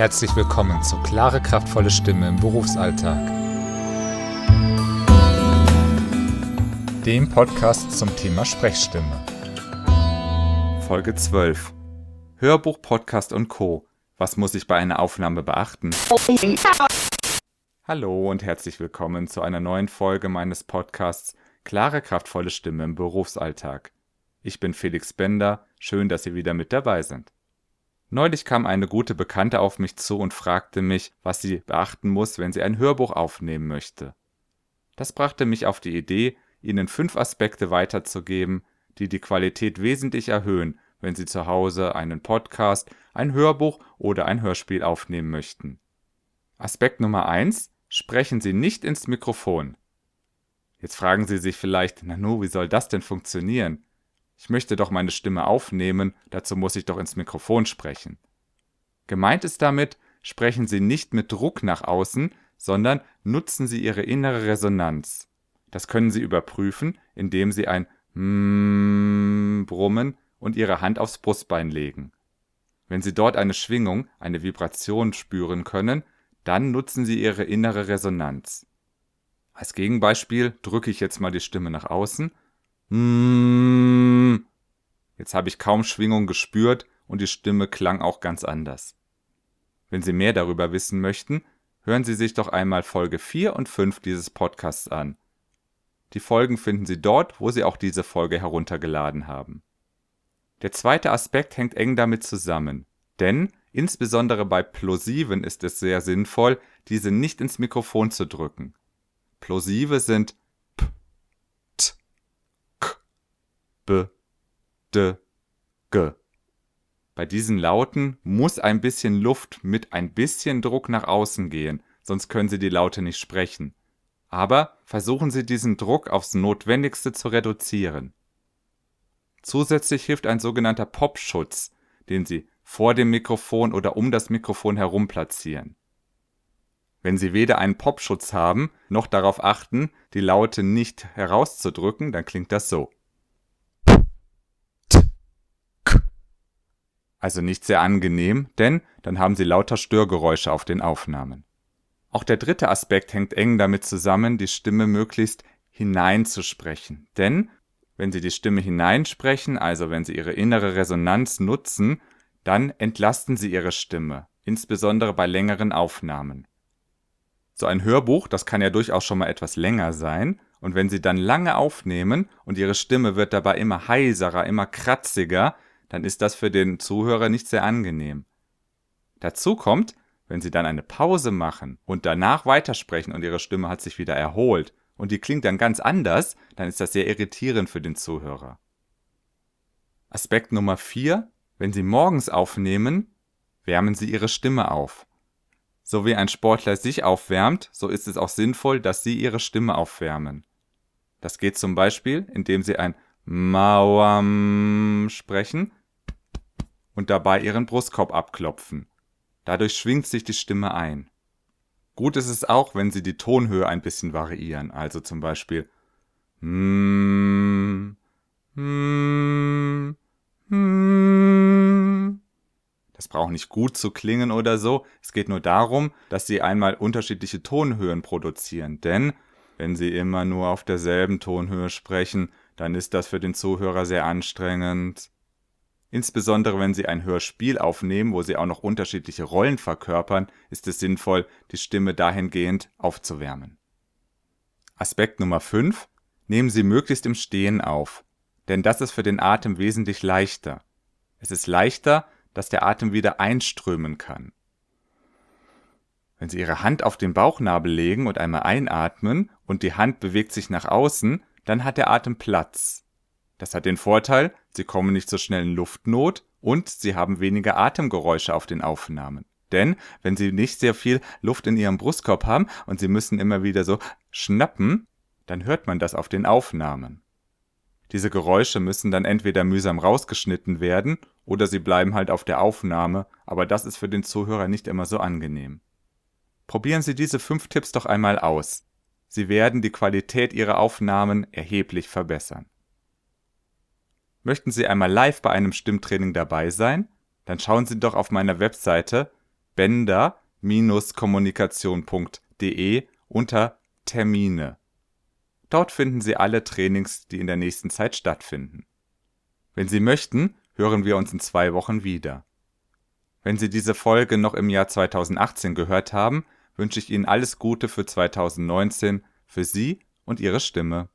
Herzlich willkommen zu Klare, kraftvolle Stimme im Berufsalltag. Dem Podcast zum Thema Sprechstimme. Folge 12. Hörbuch, Podcast und Co. Was muss ich bei einer Aufnahme beachten? Hallo und herzlich willkommen zu einer neuen Folge meines Podcasts Klare, kraftvolle Stimme im Berufsalltag. Ich bin Felix Bender, schön, dass Sie wieder mit dabei sind. Neulich kam eine gute Bekannte auf mich zu und fragte mich, was sie beachten muss, wenn sie ein Hörbuch aufnehmen möchte. Das brachte mich auf die Idee, Ihnen fünf Aspekte weiterzugeben, die die Qualität wesentlich erhöhen, wenn Sie zu Hause einen Podcast, ein Hörbuch oder ein Hörspiel aufnehmen möchten. Aspekt Nummer eins: Sprechen Sie nicht ins Mikrofon. Jetzt fragen Sie sich vielleicht, Nanu, wie soll das denn funktionieren? Ich möchte doch meine Stimme aufnehmen, dazu muss ich doch ins Mikrofon sprechen. Gemeint ist damit, sprechen Sie nicht mit Druck nach außen, sondern nutzen Sie Ihre innere Resonanz. Das können Sie überprüfen, indem Sie ein Mmm brummen und Ihre Hand aufs Brustbein legen. Wenn Sie dort eine Schwingung, eine Vibration spüren können, dann nutzen Sie Ihre innere Resonanz. Als Gegenbeispiel drücke ich jetzt mal die Stimme nach außen hm. Jetzt habe ich kaum Schwingung gespürt und die Stimme klang auch ganz anders. Wenn Sie mehr darüber wissen möchten, hören Sie sich doch einmal Folge 4 und 5 dieses Podcasts an. Die Folgen finden Sie dort, wo Sie auch diese Folge heruntergeladen haben. Der zweite Aspekt hängt eng damit zusammen, denn insbesondere bei Plosiven ist es sehr sinnvoll, diese nicht ins Mikrofon zu drücken. Plosive sind b, d, g. Bei diesen Lauten muss ein bisschen Luft mit ein bisschen Druck nach außen gehen, sonst können Sie die Laute nicht sprechen. Aber versuchen Sie diesen Druck aufs Notwendigste zu reduzieren. Zusätzlich hilft ein sogenannter Popschutz, den Sie vor dem Mikrofon oder um das Mikrofon herum platzieren. Wenn Sie weder einen Popschutz haben, noch darauf achten, die Laute nicht herauszudrücken, dann klingt das so. Also nicht sehr angenehm, denn dann haben Sie lauter Störgeräusche auf den Aufnahmen. Auch der dritte Aspekt hängt eng damit zusammen, die Stimme möglichst hineinzusprechen. Denn wenn Sie die Stimme hineinsprechen, also wenn Sie Ihre innere Resonanz nutzen, dann entlasten Sie Ihre Stimme, insbesondere bei längeren Aufnahmen. So ein Hörbuch, das kann ja durchaus schon mal etwas länger sein, und wenn Sie dann lange aufnehmen und Ihre Stimme wird dabei immer heiserer, immer kratziger, dann ist das für den Zuhörer nicht sehr angenehm. Dazu kommt, wenn Sie dann eine Pause machen und danach weitersprechen und Ihre Stimme hat sich wieder erholt und die klingt dann ganz anders, dann ist das sehr irritierend für den Zuhörer. Aspekt Nummer 4. Wenn Sie morgens aufnehmen, wärmen Sie Ihre Stimme auf. So wie ein Sportler sich aufwärmt, so ist es auch sinnvoll, dass Sie Ihre Stimme aufwärmen. Das geht zum Beispiel, indem Sie ein Mauam sprechen und dabei ihren Brustkorb abklopfen. Dadurch schwingt sich die Stimme ein. Gut ist es auch, wenn Sie die Tonhöhe ein bisschen variieren, also zum Beispiel mm, mm, mm. Das braucht nicht gut zu klingen oder so. Es geht nur darum, dass Sie einmal unterschiedliche Tonhöhen produzieren. Denn wenn Sie immer nur auf derselben Tonhöhe sprechen, dann ist das für den Zuhörer sehr anstrengend. Insbesondere wenn Sie ein Hörspiel aufnehmen, wo Sie auch noch unterschiedliche Rollen verkörpern, ist es sinnvoll, die Stimme dahingehend aufzuwärmen. Aspekt Nummer 5. Nehmen Sie möglichst im Stehen auf, denn das ist für den Atem wesentlich leichter. Es ist leichter, dass der Atem wieder einströmen kann. Wenn Sie Ihre Hand auf den Bauchnabel legen und einmal einatmen und die Hand bewegt sich nach außen, dann hat der Atem Platz. Das hat den Vorteil, sie kommen nicht so schnell in Luftnot und sie haben weniger Atemgeräusche auf den Aufnahmen. Denn wenn sie nicht sehr viel Luft in ihrem Brustkorb haben und sie müssen immer wieder so schnappen, dann hört man das auf den Aufnahmen. Diese Geräusche müssen dann entweder mühsam rausgeschnitten werden oder sie bleiben halt auf der Aufnahme, aber das ist für den Zuhörer nicht immer so angenehm. Probieren Sie diese fünf Tipps doch einmal aus. Sie werden die Qualität Ihrer Aufnahmen erheblich verbessern. Möchten Sie einmal live bei einem Stimmtraining dabei sein? Dann schauen Sie doch auf meiner Webseite bender-kommunikation.de unter Termine. Dort finden Sie alle Trainings, die in der nächsten Zeit stattfinden. Wenn Sie möchten, hören wir uns in zwei Wochen wieder. Wenn Sie diese Folge noch im Jahr 2018 gehört haben, wünsche ich Ihnen alles Gute für 2019, für Sie und Ihre Stimme.